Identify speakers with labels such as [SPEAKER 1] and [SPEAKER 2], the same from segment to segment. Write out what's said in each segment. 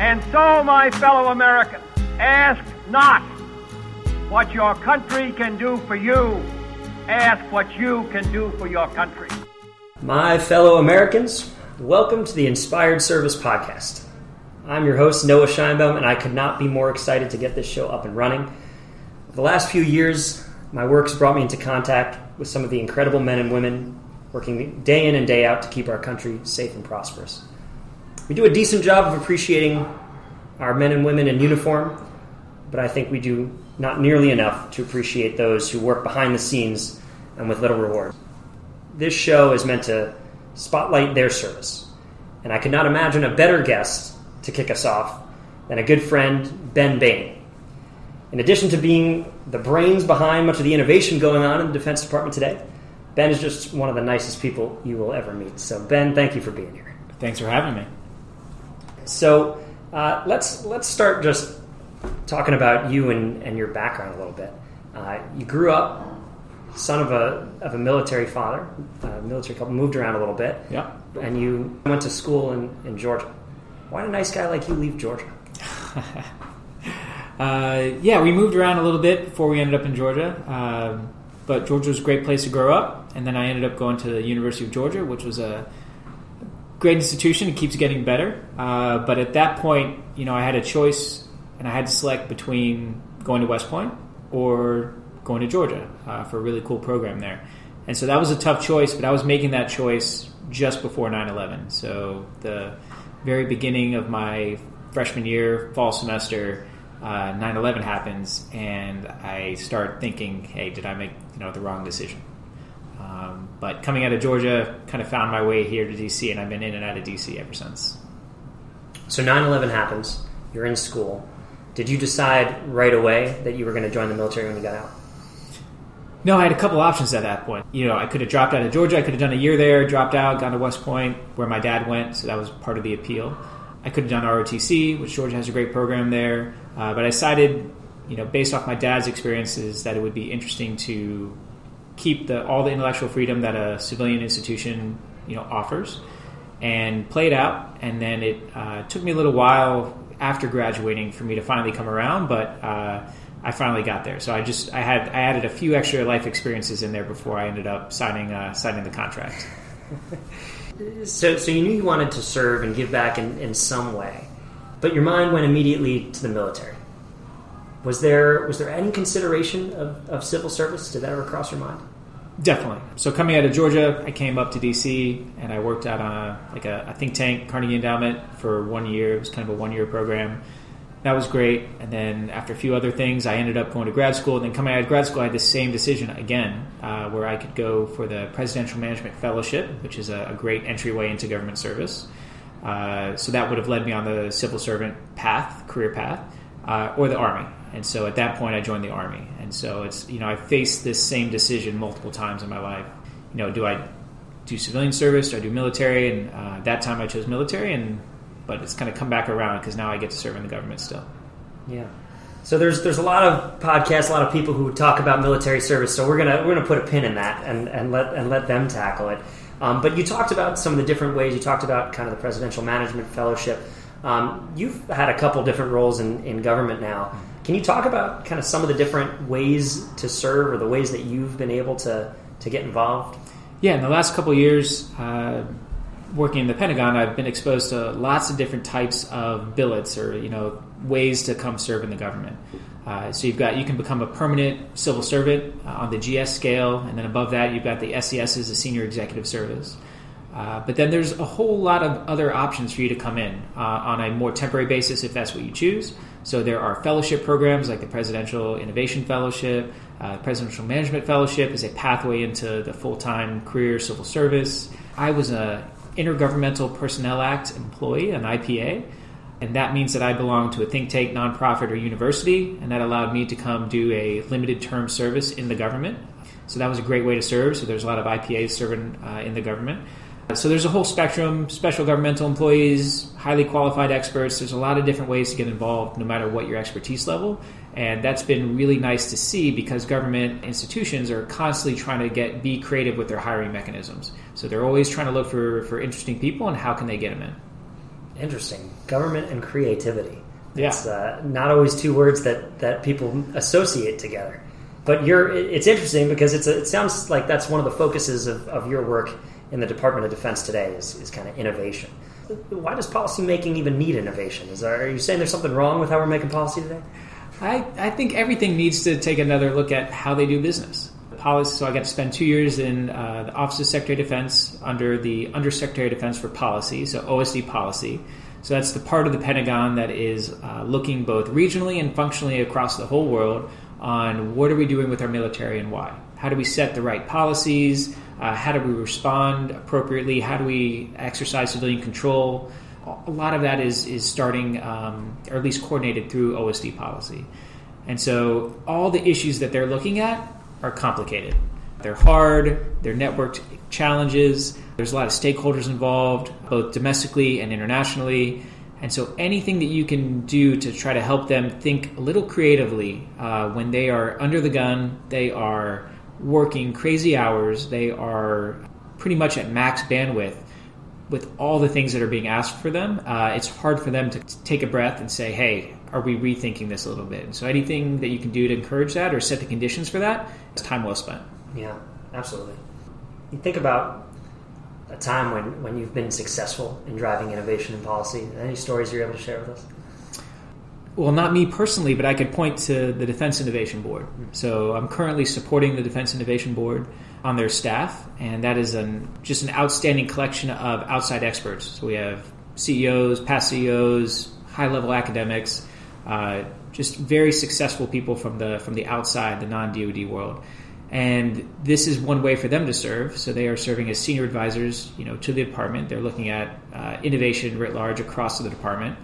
[SPEAKER 1] And so, my fellow Americans, ask not what your country can do for you. Ask what you can do for your country.
[SPEAKER 2] My fellow Americans, welcome to the Inspired Service Podcast. I'm your host, Noah Scheinbaum, and I could not be more excited to get this show up and running. the last few years, my work has brought me into contact with some of the incredible men and women working day in and day out to keep our country safe and prosperous. We do a decent job of appreciating our men and women in uniform, but I think we do not nearly enough to appreciate those who work behind the scenes and with little reward. This show is meant to spotlight their service, and I could not imagine a better guest to kick us off than a good friend, Ben Bain. In addition to being the brains behind much of the innovation going on in the Defense Department today, Ben is just one of the nicest people you will ever meet. So, Ben, thank you for being here.
[SPEAKER 3] Thanks for having me.
[SPEAKER 2] So uh, let's let's start just talking about you and, and your background a little bit. Uh, you grew up son of a of a military father, a military couple, moved around a little bit.
[SPEAKER 3] Yeah.
[SPEAKER 2] And you went to school in, in Georgia. Why did a nice guy like you leave Georgia?
[SPEAKER 3] uh, yeah, we moved around a little bit before we ended up in Georgia. Um, but Georgia was a great place to grow up. And then I ended up going to the University of Georgia, which was a great institution. It keeps getting better. Uh, but at that point, you know, I had a choice, and I had to select between going to West Point or going to Georgia uh, for a really cool program there. And so that was a tough choice, but I was making that choice just before 9 11. So the very beginning of my freshman year, fall semester, uh, 9 11 happens, and I start thinking, hey, did I make you know the wrong decision? But coming out of Georgia, kind of found my way here to DC, and I've been in and out of DC ever since.
[SPEAKER 2] So 9 11 happens, you're in school. Did you decide right away that you were going to join the military when you got out?
[SPEAKER 3] No, I had a couple options at that point. You know, I could have dropped out of Georgia. I could have done a year there, dropped out, gone to West Point, where my dad went. So that was part of the appeal. I could have done ROTC, which Georgia has a great program there. Uh, but I decided, you know, based off my dad's experiences, that it would be interesting to keep the, all the intellectual freedom that a civilian institution you know offers and play it out. And then it uh, took me a little while after graduating for me to finally come around, but uh, I finally got there. So I just I had I added a few extra life experiences in there before I ended up signing uh, signing the contract.
[SPEAKER 2] so so you knew you wanted to serve and give back in, in some way, but your mind went immediately to the military. Was there was there any consideration of, of civil service? Did that ever cross your mind?
[SPEAKER 3] Definitely. So coming out of Georgia, I came up to DC and I worked out on a, like a, a, think tank, Carnegie Endowment, for one year. It was kind of a one year program. That was great. And then after a few other things, I ended up going to grad school. And then coming out of grad school, I had the same decision again, uh, where I could go for the Presidential Management Fellowship, which is a, a great entryway into government service. Uh, so that would have led me on the civil servant path, career path, uh, or the Army. And so at that point, I joined the Army. And so it's, you know, I faced this same decision multiple times in my life. You know, do I do civilian service? Do I do military? And uh, that time I chose military, and but it's kind of come back around because now I get to serve in the government still.
[SPEAKER 2] Yeah. So there's there's a lot of podcasts, a lot of people who talk about military service. So we're gonna we're gonna put a pin in that and, and let and let them tackle it. Um, but you talked about some of the different ways. You talked about kind of the Presidential Management Fellowship. Um, you've had a couple different roles in, in government now. Can you talk about kind of some of the different ways to serve or the ways that you've been able to, to get involved?
[SPEAKER 3] Yeah, in the last couple years, uh, working in the Pentagon, I've been exposed to lots of different types of billets or you know ways to come serve in the government. Uh, so you've got you can become a permanent civil servant uh, on the GS scale, and then above that you've got the SES as a senior executive service. Uh, but then there's a whole lot of other options for you to come in uh, on a more temporary basis if that's what you choose. So there are fellowship programs like the Presidential Innovation Fellowship. Uh, Presidential Management Fellowship is a pathway into the full-time career civil service. I was a Intergovernmental Personnel Act employee, an IPA, and that means that I belong to a think tank, nonprofit, or university, and that allowed me to come do a limited term service in the government. So that was a great way to serve. So there's a lot of IPAs serving uh, in the government. So there's a whole spectrum special governmental employees, highly qualified experts. There's a lot of different ways to get involved, no matter what your expertise level. And that's been really nice to see because government institutions are constantly trying to get be creative with their hiring mechanisms. So they're always trying to look for, for interesting people and how can they get them in.
[SPEAKER 2] Interesting. Government and creativity.
[SPEAKER 3] Yeah.
[SPEAKER 2] It's uh, not always two words that, that people associate together. But you're, it's interesting because it's a, it sounds like that's one of the focuses of, of your work in the Department of Defense today is, is kind of innovation. Why does policymaking even need innovation? Is there, are you saying there's something wrong with how we're making policy today?
[SPEAKER 3] I, I think everything needs to take another look at how they do business. Policy. So I got to spend two years in uh, the Office of Secretary of Defense under the Undersecretary of Defense for Policy, so OSD policy. So that's the part of the Pentagon that is uh, looking both regionally and functionally across the whole world on what are we doing with our military and why. How do we set the right policies? Uh, how do we respond appropriately? How do we exercise civilian control? A lot of that is is starting, um, or at least coordinated through OSD policy. And so all the issues that they're looking at are complicated. They're hard, they're networked challenges, there's a lot of stakeholders involved, both domestically and internationally. And so anything that you can do to try to help them think a little creatively uh, when they are under the gun, they are working crazy hours, they are pretty much at max bandwidth with all the things that are being asked for them, uh, it's hard for them to take a breath and say, hey, are we rethinking this a little bit? And so anything that you can do to encourage that or set the conditions for that is time well spent.
[SPEAKER 2] Yeah, absolutely. You think about a time when, when you've been successful in driving innovation and policy. Any stories you're able to share with us?
[SPEAKER 3] Well, not me personally, but I could point to the Defense Innovation Board. So I'm currently supporting the Defense Innovation Board on their staff, and that is an, just an outstanding collection of outside experts. So we have CEOs, past CEOs, high level academics, uh, just very successful people from the from the outside, the non DoD world. And this is one way for them to serve. So they are serving as senior advisors, you know, to the department. They're looking at uh, innovation writ large across the department,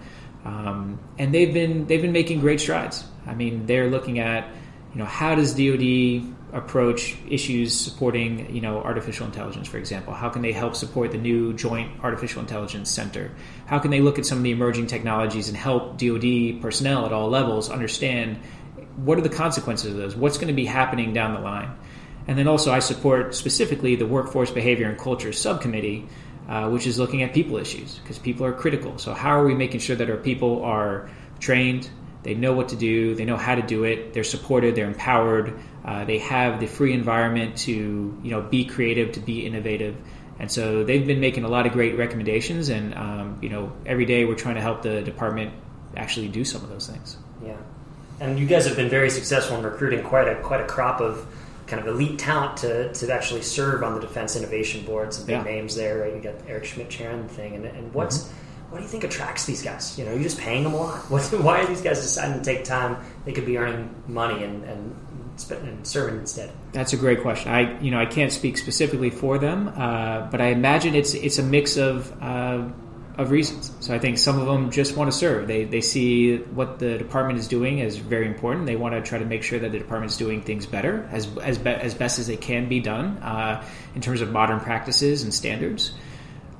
[SPEAKER 3] um, and they've been they've been making great strides. I mean, they're looking at, you know, how does DoD approach issues supporting you know artificial intelligence for example? How can they help support the new joint artificial intelligence center? How can they look at some of the emerging technologies and help dod personnel at all levels understand what are the consequences of those? What's going to be happening down the line? And then also i support specifically the workforce behavior and culture subcommittee uh, which is looking at people issues because people are critical so how are we making sure that our people are trained they know what to do. They know how to do it. They're supported. They're empowered. Uh, they have the free environment to you know be creative, to be innovative. And so they've been making a lot of great recommendations. And um, you know every day we're trying to help the department actually do some of those things.
[SPEAKER 2] Yeah, and you guys have been very successful in recruiting quite a quite a crop of kind of elite talent to, to actually serve on the Defense Innovation Board. Some big yeah. names there. Right? You got Eric Schmidt chairing the thing. And, and what's mm-hmm what do you think attracts these guys? You know, you're just paying them a lot. What, why are these guys deciding to take time? They could be earning money and, and, and serving instead.
[SPEAKER 3] That's a great question. I you know I can't speak specifically for them, uh, but I imagine it's it's a mix of. Uh, of reasons. So I think some of them just want to serve. They, they see what the department is doing as very important. They want to try to make sure that the department is doing things better, as as, be, as best as they can be done uh, in terms of modern practices and standards.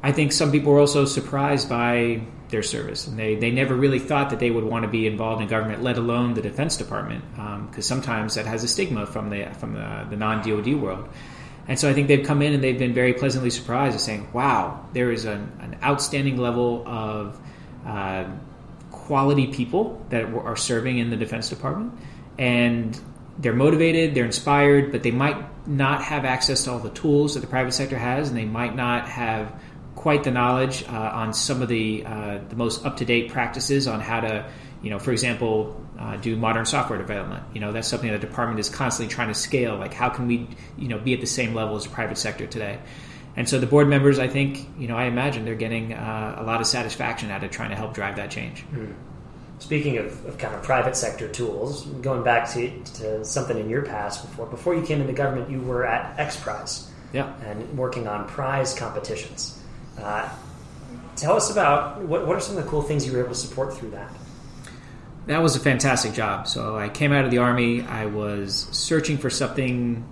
[SPEAKER 3] I think some people were also surprised by their service, and they, they never really thought that they would want to be involved in government, let alone the Defense Department, because um, sometimes that has a stigma from the from the, the non DoD world. And so I think they've come in and they've been very pleasantly surprised at saying, "Wow, there is an, an outstanding level of uh, quality people that are serving in the Defense Department, and they're motivated, they're inspired, but they might not have access to all the tools that the private sector has, and they might not have." quite the knowledge uh, on some of the uh, the most up to date practices on how to, you know, for example, uh, do modern software development. You know, that's something the department is constantly trying to scale. Like, how can we, you know, be at the same level as the private sector today? And so the board members, I think, you know, I imagine they're getting uh, a lot of satisfaction out of trying to help drive that change.
[SPEAKER 2] Mm. Speaking of, of, kind of private sector tools, going back to, to something in your past before, before you came into government, you were at X Prize.
[SPEAKER 3] Yeah.
[SPEAKER 2] And working on prize competitions. Uh, tell us about what, what are some of the cool things you were able to support through that?
[SPEAKER 3] That was a fantastic job. So I came out of the army. I was searching for something.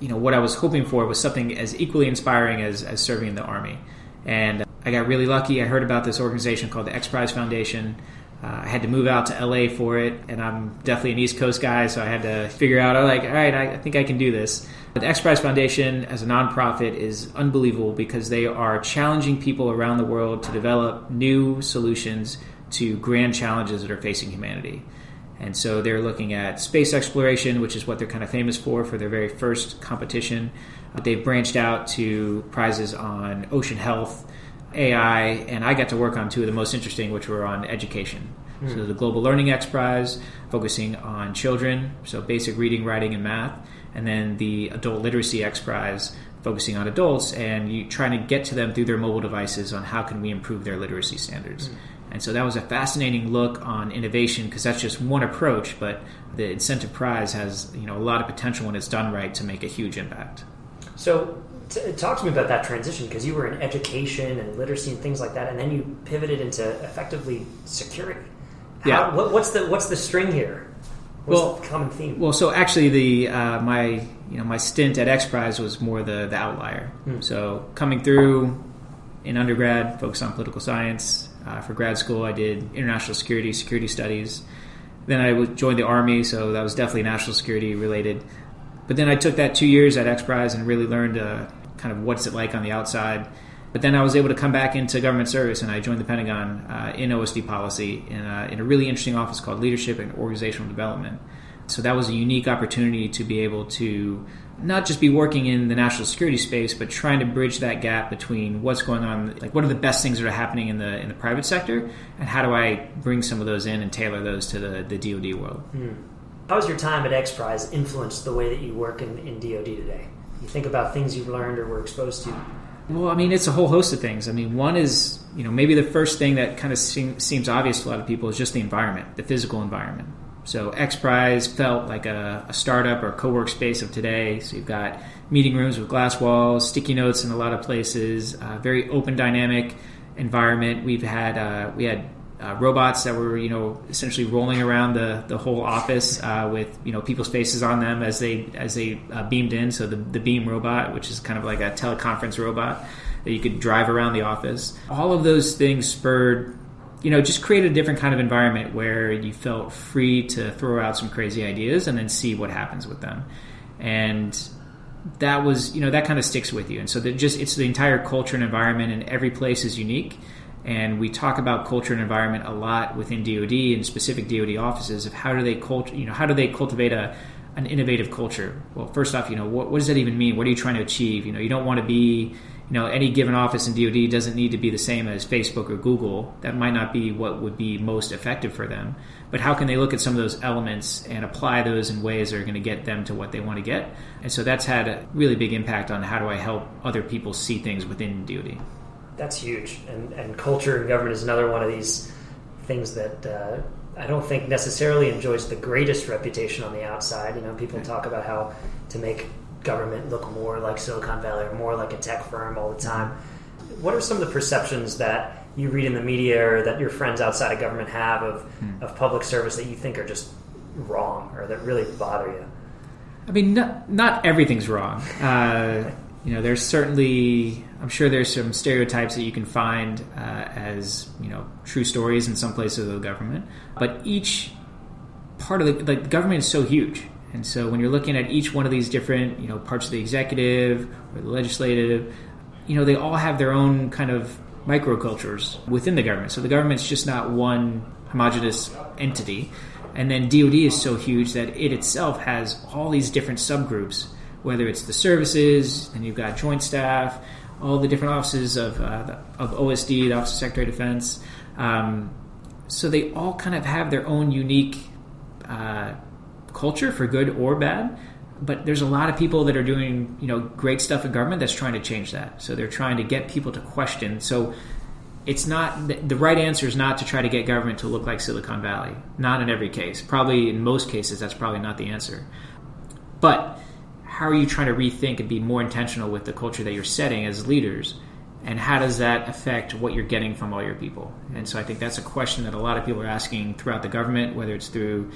[SPEAKER 3] You know what I was hoping for was something as equally inspiring as, as serving in the army, and I got really lucky. I heard about this organization called the X Prize Foundation. Uh, I had to move out to LA for it, and I'm definitely an East Coast guy, so I had to figure out, I like, all right, I, I think I can do this. The X Prize Foundation, as a nonprofit, is unbelievable because they are challenging people around the world to develop new solutions to grand challenges that are facing humanity. And so they're looking at space exploration, which is what they're kind of famous for, for their very first competition. Uh, they've branched out to prizes on ocean health, AI, and I got to work on two of the most interesting, which were on education. Mm. So the Global Learning X Prize, focusing on children, so basic reading, writing, and math, and then the Adult Literacy X Prize, focusing on adults and you trying to get to them through their mobile devices on how can we improve their literacy standards. Mm. And so that was a fascinating look on innovation because that's just one approach, but the incentive prize has you know a lot of potential when it's done right to make a huge impact.
[SPEAKER 2] So t- talk to me about that transition because you were in education and literacy and things like that, and then you pivoted into effectively security. How, yeah. What, what's the what's the string here? What's well, the common theme?
[SPEAKER 3] Well, so actually, the uh, my you know my stint at X Prize was more the the outlier. Hmm. So coming through in undergrad, focused on political science. Uh, for grad school, I did international security, security studies. Then I joined the army, so that was definitely national security related. But then I took that two years at X Prize and really learned uh, kind of what's it like on the outside. But then I was able to come back into government service and I joined the Pentagon uh, in OSD policy in a, in a really interesting office called Leadership and Organizational Development. So that was a unique opportunity to be able to not just be working in the national security space, but trying to bridge that gap between what's going on, like what are the best things that are happening in the in the private sector, and how do I bring some of those in and tailor those to the, the DoD world. Hmm.
[SPEAKER 2] How has your time at X Prize influenced the way that you work in, in DoD today? You think about things you've learned or were exposed to.
[SPEAKER 3] Well, I mean, it's a whole host of things. I mean, one is, you know, maybe the first thing that kind of seem, seems obvious to a lot of people is just the environment, the physical environment. So X Prize felt like a, a startup or co-work space of today. So you've got meeting rooms with glass walls, sticky notes in a lot of places, uh, very open, dynamic environment. We've had uh, we had uh, robots that were you know essentially rolling around the, the whole office uh, with you know people's faces on them as they as they uh, beamed in. So the the beam robot, which is kind of like a teleconference robot that you could drive around the office. All of those things spurred you know just create a different kind of environment where you felt free to throw out some crazy ideas and then see what happens with them and that was you know that kind of sticks with you and so just it's the entire culture and environment and every place is unique and we talk about culture and environment a lot within DoD and specific DoD offices of how do they cult, you know, how do they cultivate a an innovative culture? Well, first off, you know, what, what does that even mean? What are you trying to achieve? You know, you don't want to be, you know, any given office in DoD doesn't need to be the same as Facebook or Google. That might not be what would be most effective for them. But how can they look at some of those elements and apply those in ways that are going to get them to what they want to get? And so that's had a really big impact on how do I help other people see things within DoD
[SPEAKER 2] that's huge. And and culture and government is another one of these things that uh, I don't think necessarily enjoys the greatest reputation on the outside. You know, people talk about how to make government look more like Silicon Valley or more like a tech firm all the time. What are some of the perceptions that you read in the media or that your friends outside of government have of, hmm. of public service that you think are just wrong or that really bother you?
[SPEAKER 3] I mean, not, not everything's wrong. Uh, you know, there's certainly, I'm sure there's some stereotypes that you can find uh, as, you know, true stories in some places of the government. But each part of the, like, the government is so huge. And so when you're looking at each one of these different, you know, parts of the executive or the legislative, you know, they all have their own kind of microcultures within the government. So the government's just not one homogenous entity. And then DoD is so huge that it itself has all these different subgroups whether it's the services, and you've got joint staff, all the different offices of, uh, of OSD, the Office of Secretary of Defense. Um, so they all kind of have their own unique uh, culture for good or bad. But there's a lot of people that are doing you know great stuff in government that's trying to change that. So they're trying to get people to question. So it's not the right answer is not to try to get government to look like Silicon Valley. Not in every case. Probably in most cases, that's probably not the answer. But how are you trying to rethink and be more intentional with the culture that you're setting as leaders? And how does that affect what you're getting from all your people? And so I think that's a question that a lot of people are asking throughout the government, whether it's through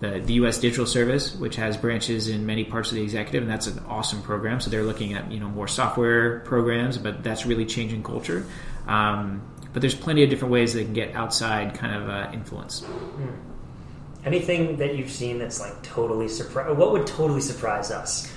[SPEAKER 3] the, the U.S. Digital Service, which has branches in many parts of the executive, and that's an awesome program. So they're looking at you know more software programs, but that's really changing culture. Um, but there's plenty of different ways they can get outside kind of uh, influence.
[SPEAKER 2] Anything that you've seen that's like totally surprise? What would totally surprise us?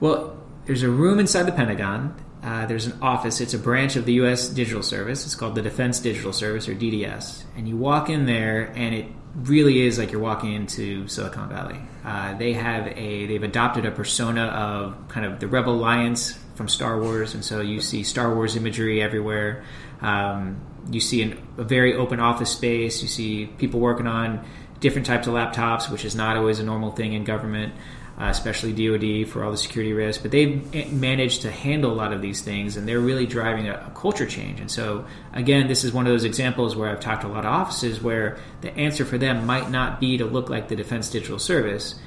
[SPEAKER 3] Well, there's a room inside the Pentagon. Uh, there's an office. It's a branch of the U.S. Digital Service. It's called the Defense Digital Service, or DDS. And you walk in there, and it really is like you're walking into Silicon Valley. Uh, they have a they've adopted a persona of kind of the Rebel Alliance from Star Wars, and so you see Star Wars imagery everywhere. Um, you see an, a very open office space. You see people working on different types of laptops, which is not always a normal thing in government, uh, especially DoD for all the security risks. But they've managed to handle a lot of these things, and they're really driving a, a culture change. And so, again, this is one of those examples where I've talked to a lot of offices where the answer for them might not be to look like the Defense Digital Service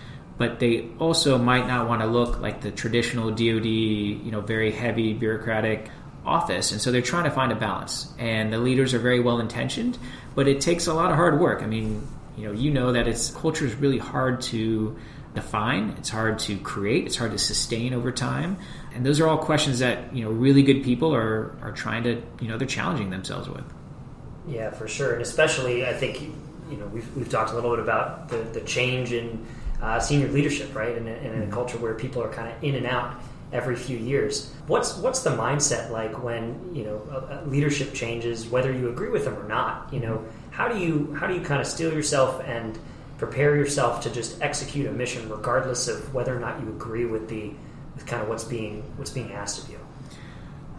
[SPEAKER 3] but they also might not want to look like the traditional DoD, you know, very heavy bureaucratic office. And so they're trying to find a balance. And the leaders are very well intentioned, but it takes a lot of hard work. I mean, you know, you know that it's culture is really hard to define. It's hard to create. It's hard to sustain over time. And those are all questions that you know really good people are are trying to you know they're challenging themselves with.
[SPEAKER 2] Yeah, for sure, and especially I think you know we've we've talked a little bit about the the change in uh, senior leadership, right? In a, in a mm-hmm. culture where people are kind of in and out every few years. What's what's the mindset like when you know leadership changes, whether you agree with them or not? You know, how do you how do you kind of steel yourself and prepare yourself to just execute a mission, regardless of whether or not you agree with the with kind of what's being what's being asked of you?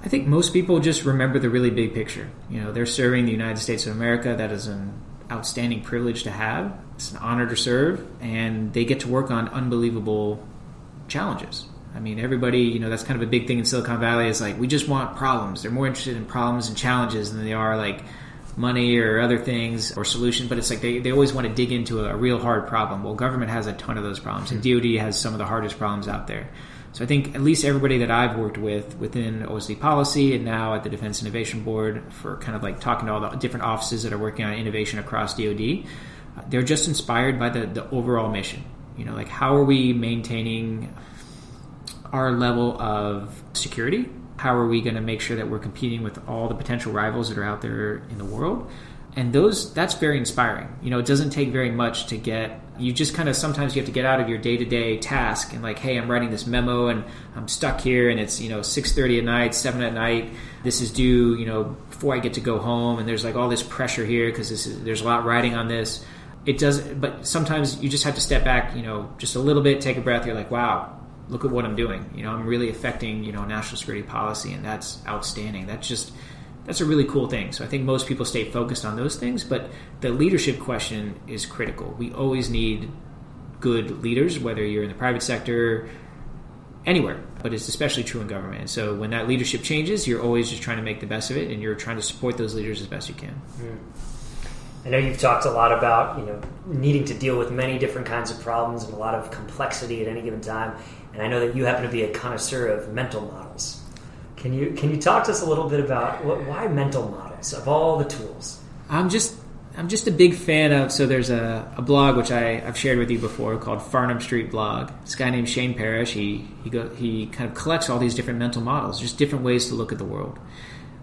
[SPEAKER 3] I think most people just remember the really big picture. You know, they're serving the United States of America. That is an outstanding privilege to have. It's an honor to serve, and they get to work on unbelievable challenges. I mean, everybody, you know, that's kind of a big thing in Silicon Valley is like, we just want problems. They're more interested in problems and challenges than they are like money or other things or solutions. But it's like they, they always want to dig into a, a real hard problem. Well, government has a ton of those problems, and hmm. DoD has some of the hardest problems out there. So I think at least everybody that I've worked with within OSD policy and now at the Defense Innovation Board for kind of like talking to all the different offices that are working on innovation across DoD, uh, they're just inspired by the, the overall mission. You know, like how are we maintaining our level of security? How are we going to make sure that we're competing with all the potential rivals that are out there in the world? And those that's very inspiring. You know, it doesn't take very much to get you just kind of sometimes you have to get out of your day-to-day task and like hey i'm writing this memo and i'm stuck here and it's you know 6.30 at night 7 at night this is due you know before i get to go home and there's like all this pressure here because there's a lot riding on this it does but sometimes you just have to step back you know just a little bit take a breath you're like wow look at what I'm doing. You know, I'm really affecting you know national security policy, and that's outstanding. That's just that's a really cool thing. So I think most people stay focused on those things, but the leadership question is critical. We always need good leaders, whether you're in the private sector, anywhere, but it's especially true in government. And so when that leadership changes, you're always just trying to make the best of it, and you're trying to support those leaders as best you can. Mm.
[SPEAKER 2] I know you've talked a lot about you know needing to deal with many different kinds of problems and a lot of complexity at any given time, and I know that you happen to be a connoisseur of mental models. Can you can you talk to us a little bit about what, why mental models of all the tools?
[SPEAKER 3] I'm just I'm just a big fan of. So there's a, a blog which I, have shared with you before called Farnam Street Blog. This guy named Shane Parrish. He he go, he kind of collects all these different mental models, just different ways to look at the world.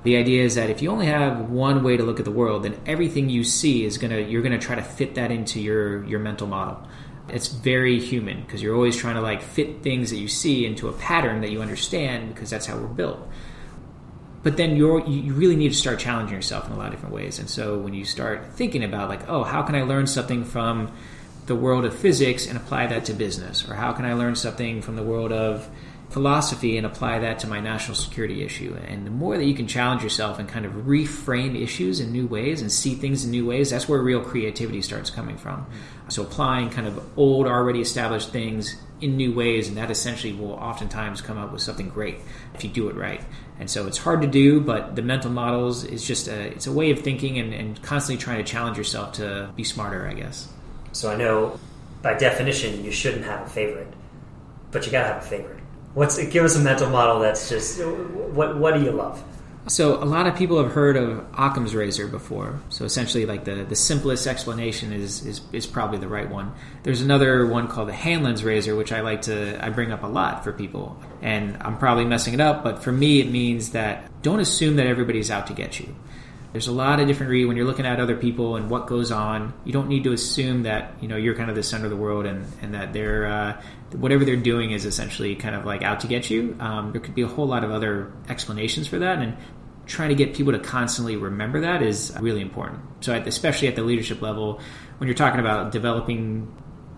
[SPEAKER 3] The idea is that if you only have one way to look at the world, then everything you see is gonna you're gonna try to fit that into your your mental model. It's very human because you're always trying to like fit things that you see into a pattern that you understand because that's how we're built. But then you're you really need to start challenging yourself in a lot of different ways. And so when you start thinking about like, oh, how can I learn something from the world of physics and apply that to business, or how can I learn something from the world of philosophy and apply that to my national security issue. And the more that you can challenge yourself and kind of reframe issues in new ways and see things in new ways, that's where real creativity starts coming from. So applying kind of old, already established things in new ways, and that essentially will oftentimes come up with something great if you do it right. And so it's hard to do, but the mental models is just a it's a way of thinking and, and constantly trying to challenge yourself to be smarter, I guess.
[SPEAKER 2] So I know by definition you shouldn't have a favorite, but you gotta have a favorite. What's give us a mental model that's just what what do you love?
[SPEAKER 3] So a lot of people have heard of Occam's razor before. So essentially, like the, the simplest explanation is, is is probably the right one. There's another one called the Hanlon's razor, which I like to I bring up a lot for people, and I'm probably messing it up, but for me it means that don't assume that everybody's out to get you. There's a lot of different read when you're looking at other people and what goes on. You don't need to assume that you know you're kind of the center of the world and and that they're uh, whatever they're doing is essentially kind of like out to get you. Um, there could be a whole lot of other explanations for that, and trying to get people to constantly remember that is really important. So, at, especially at the leadership level, when you're talking about developing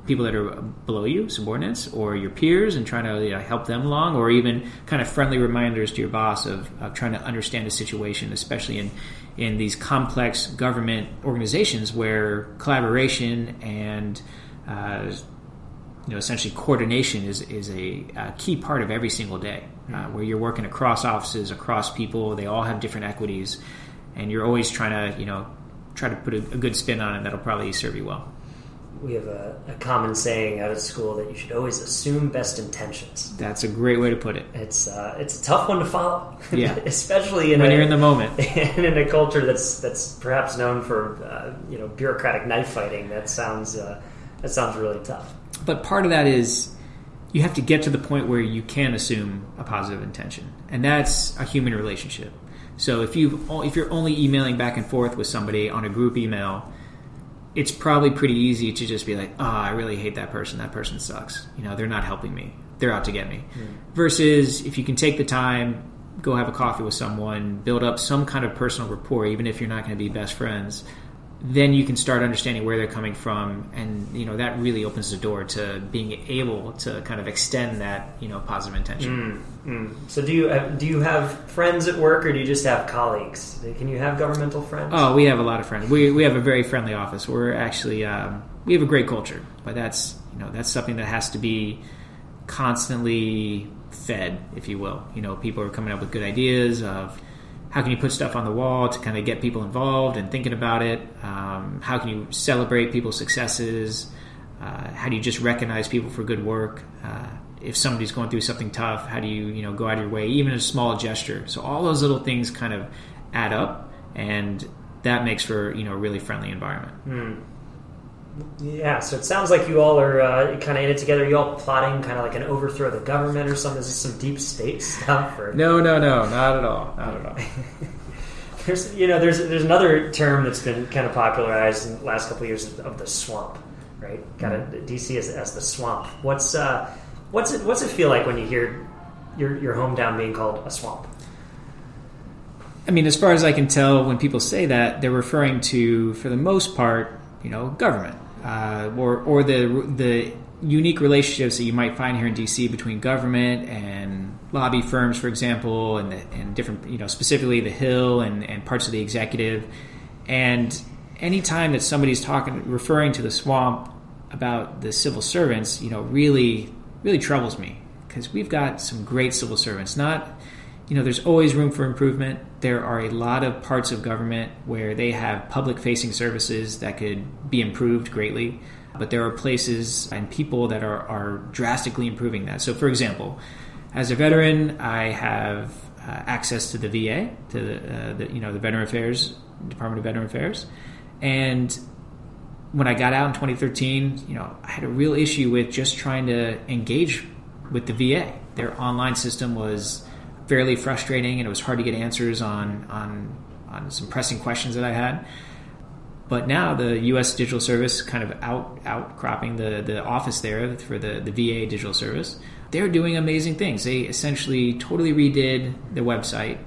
[SPEAKER 3] people that are below you, subordinates, or your peers, and trying to you know, help them along, or even kind of friendly reminders to your boss of, of trying to understand a situation, especially in in these complex government organizations where collaboration and uh, you know essentially coordination is is a, a, key part of every single day, uh, mm-hmm. where you're working across offices, across people. They all have different equities, and you're always trying to you know try to put a, a good spin on it that'll probably serve you well
[SPEAKER 2] we have a, a, common saying out of school that you should always assume best intentions.
[SPEAKER 3] That's a great way to put it.
[SPEAKER 2] It's uh, it's a tough one to follow.
[SPEAKER 3] Yeah,
[SPEAKER 2] especially in
[SPEAKER 3] when
[SPEAKER 2] a,
[SPEAKER 3] you're in the moment
[SPEAKER 2] and in a culture that's that's perhaps known for uh, you know bureaucratic knife fighting. That sounds uh, that sounds really tough.
[SPEAKER 3] But part of that is you have to get to the point where you can assume a positive intention, and that's a human relationship. So if you if you're only emailing back and forth with somebody on a group email it's probably pretty easy to just be like, oh, I really hate that person. That person sucks. You know, they're not helping me. They're out to get me. Mm. Versus if you can take the time, go have a coffee with someone, build up some kind of personal rapport, even if you're not going to be best friends, then you can start understanding where they're coming from, and you know that really opens the door to being able to kind of extend that you know positive intention.
[SPEAKER 2] Mm, mm. So do you have, do you have friends at work, or do you just have colleagues? Can you have governmental friends?
[SPEAKER 3] Oh, we have a lot of friends. We we have a very friendly office. We're actually um, we have a great culture, but that's you know that's something that has to be constantly fed, if you will. You know, people are coming up with good ideas of how can you put stuff on the wall to kind of get people involved and thinking about it? Um, how can you celebrate people's successes? Uh, how do you just recognize people for good work? Uh, if somebody's going through something tough, how do you you know go out of your way? Even a small gesture. So all those little things kind of add up, and that makes for you know a really friendly environment.
[SPEAKER 2] Mm. Yeah, so it sounds like you all are uh, kind of in it together. You all plotting kind of like an overthrow of the government or something. Is this some deep state stuff? Or?
[SPEAKER 3] No, no, no, not at all, not at all.
[SPEAKER 2] there's, you know, there's there's another term that's been kind of popularized in the last couple of years of the swamp, right? Kind of mm-hmm. DC as, as the swamp. What's uh, what's it what's it feel like when you hear your your hometown being called a swamp?
[SPEAKER 3] I mean, as far as I can tell, when people say that, they're referring to, for the most part, you know, government uh, or or the the unique relationships that you might find here in DC between government and lobby firms, for example, and the, and different you know specifically the Hill and, and parts of the executive. And anytime that somebody's talking referring to the swamp about the civil servants, you know, really really troubles me because we've got some great civil servants. Not you know, there's always room for improvement. There are a lot of parts of government where they have public facing services that could be improved greatly. But there are places and people that are, are drastically improving that. So, for example, as a veteran, I have uh, access to the VA, to the, uh, the, you know the Veteran Affairs Department of Veteran Affairs, and when I got out in 2013, you know, I had a real issue with just trying to engage with the VA. Their online system was fairly frustrating, and it was hard to get answers on on on some pressing questions that I had. But now the U.S. Digital Service kind of out outcropping the the office there for the the VA Digital Service. They're doing amazing things. They essentially totally redid the website,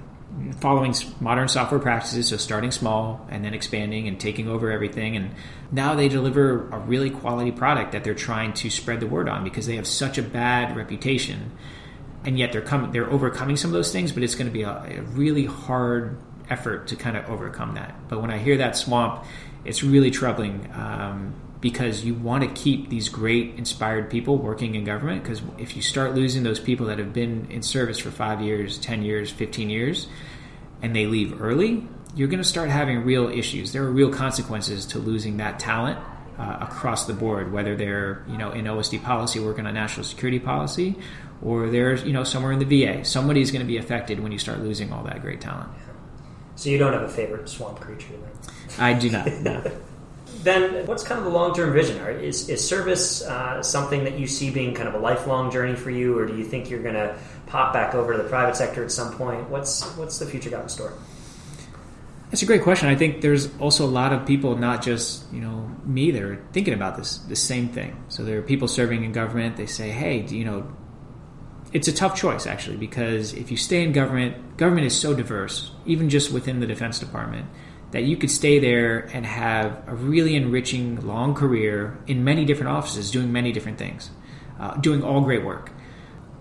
[SPEAKER 3] following modern software practices, so starting small and then expanding and taking over everything. And now they deliver a really quality product that they're trying to spread the word on because they have such a bad reputation and yet they're coming they're overcoming some of those things but it's going to be a, a really hard effort to kind of overcome that. But when i hear that swamp it's really troubling um, because you want to keep these great inspired people working in government because if you start losing those people that have been in service for five years 10 years 15 years and they leave early you're going to start having real issues. There are real consequences to losing that talent uh, across the board, whether they're you know in OSD policy working on national security policy, or they're you know somewhere in the VA. Somebody's going to be affected when you start losing all that great talent.
[SPEAKER 2] So you don't have a favorite swamp creature? Then?
[SPEAKER 3] I do not. No.
[SPEAKER 2] then what's kind of the long-term vision? Is, is service uh, something that you see being kind of a lifelong journey for you, or do you think you're going to pop back over to the private sector at some point? What's what's the future got in store?
[SPEAKER 3] That's a great question. I think there's also a lot of people, not just you know me, that are thinking about this the same thing. So there are people serving in government. They say, hey, do you know, it's a tough choice actually because if you stay in government, government is so diverse, even just within the Defense Department, that you could stay there and have a really enriching long career in many different offices, doing many different things, uh, doing all great work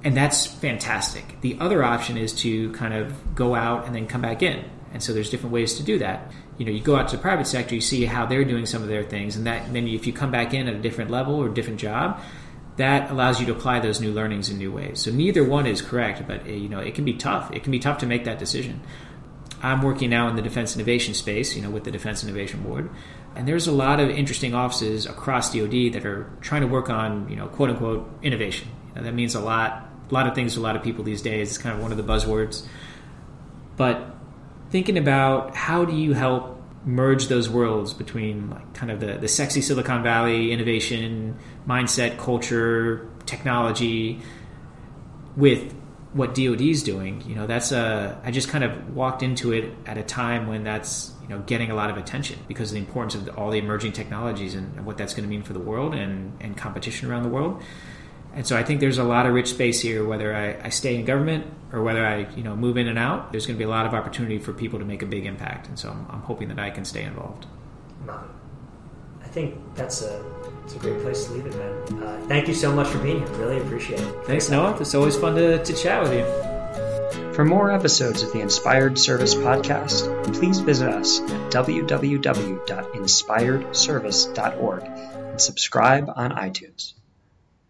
[SPEAKER 3] and that's fantastic. The other option is to kind of go out and then come back in. And so there's different ways to do that. You know, you go out to the private sector, you see how they're doing some of their things, and that and then if you come back in at a different level or different job, that allows you to apply those new learnings in new ways. So neither one is correct, but eh, you know, it can be tough. It can be tough to make that decision. I'm working now in the defense innovation space, you know, with the Defense Innovation Board, and there's a lot of interesting offices across DoD that are trying to work on, you know, quote unquote innovation. You know, that means a lot, a lot of things to a lot of people these days. It's kind of one of the buzzwords, but thinking about how do you help merge those worlds between like kind of the, the sexy Silicon Valley innovation, mindset, culture, technology with what DoD is doing. You know, that's a I just kind of walked into it at a time when that's you know getting a lot of attention because of the importance of all the emerging technologies and what that's going to mean for the world and, and competition around the world. And so I think there's a lot of rich space here, whether I, I, stay in government or whether I, you know, move in and out. There's going to be a lot of opportunity for people to make a big impact, and so I'm, I'm hoping that I can stay involved.
[SPEAKER 2] I think that's a it's a great place to leave it, man. Uh, thank you so much for being here. Really appreciate it.
[SPEAKER 3] Thanks, Noah. It's always fun to, to chat with you.
[SPEAKER 2] For more episodes of the Inspired Service Podcast, please visit us at www.inspiredservice.org and subscribe on iTunes.